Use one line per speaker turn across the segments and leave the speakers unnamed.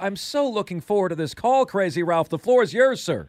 I'm so looking forward to this call, Crazy Ralph. The floor is yours, sir.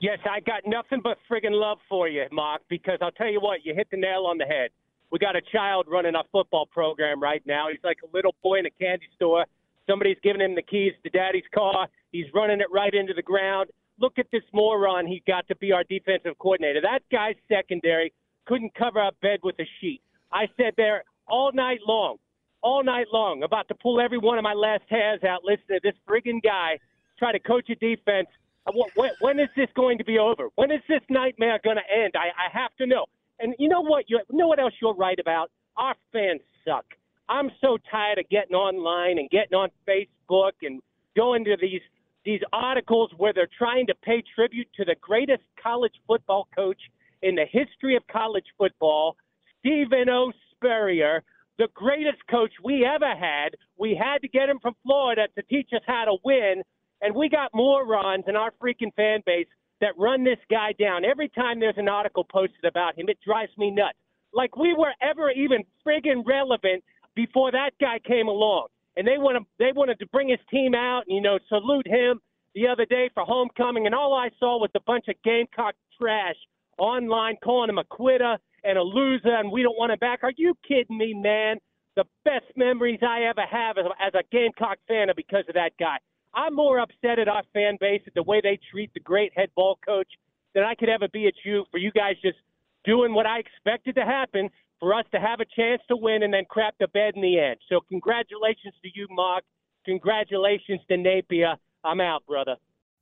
Yes, I got nothing but friggin' love for you, Mark, because I'll tell you what, you hit the nail on the head. We got a child running our football program right now. He's like a little boy in a candy store. Somebody's giving him the keys to daddy's car. He's running it right into the ground. Look at this moron he got to be our defensive coordinator. That guy's secondary couldn't cover a bed with a sheet. I said there all night long, all night long, about to pull every one of my last hairs out listening to this friggin' guy try to coach a defense. Uh, when, when is this going to be over? When is this nightmare going to end? I, I have to know. And you know what? You, you know what else you're right about? Our fans suck. I'm so tired of getting online and getting on Facebook and going to these these articles where they're trying to pay tribute to the greatest college football coach in the history of college football, Stephen O. Spurrier, the greatest coach we ever had. We had to get him from Florida to teach us how to win, and we got morons in our freaking fan base that run this guy down. Every time there's an article posted about him, it drives me nuts. Like we were ever even friggin' relevant before that guy came along. And they want to they wanted to bring his team out and you know salute him the other day for homecoming, and all I saw was a bunch of Gamecock trash online calling him a quitter and a loser, and we don't want him back. Are you kidding me, man? The best memories I ever have as, as a Gamecock fan are because of that guy. I'm more upset at our fan base at the way they treat the great head ball coach than I could ever be at you for you guys just doing what I expected to happen for us to have a chance to win and then crap the bed in the end. So congratulations to you, Mark. Congratulations to Napier. I'm out, brother.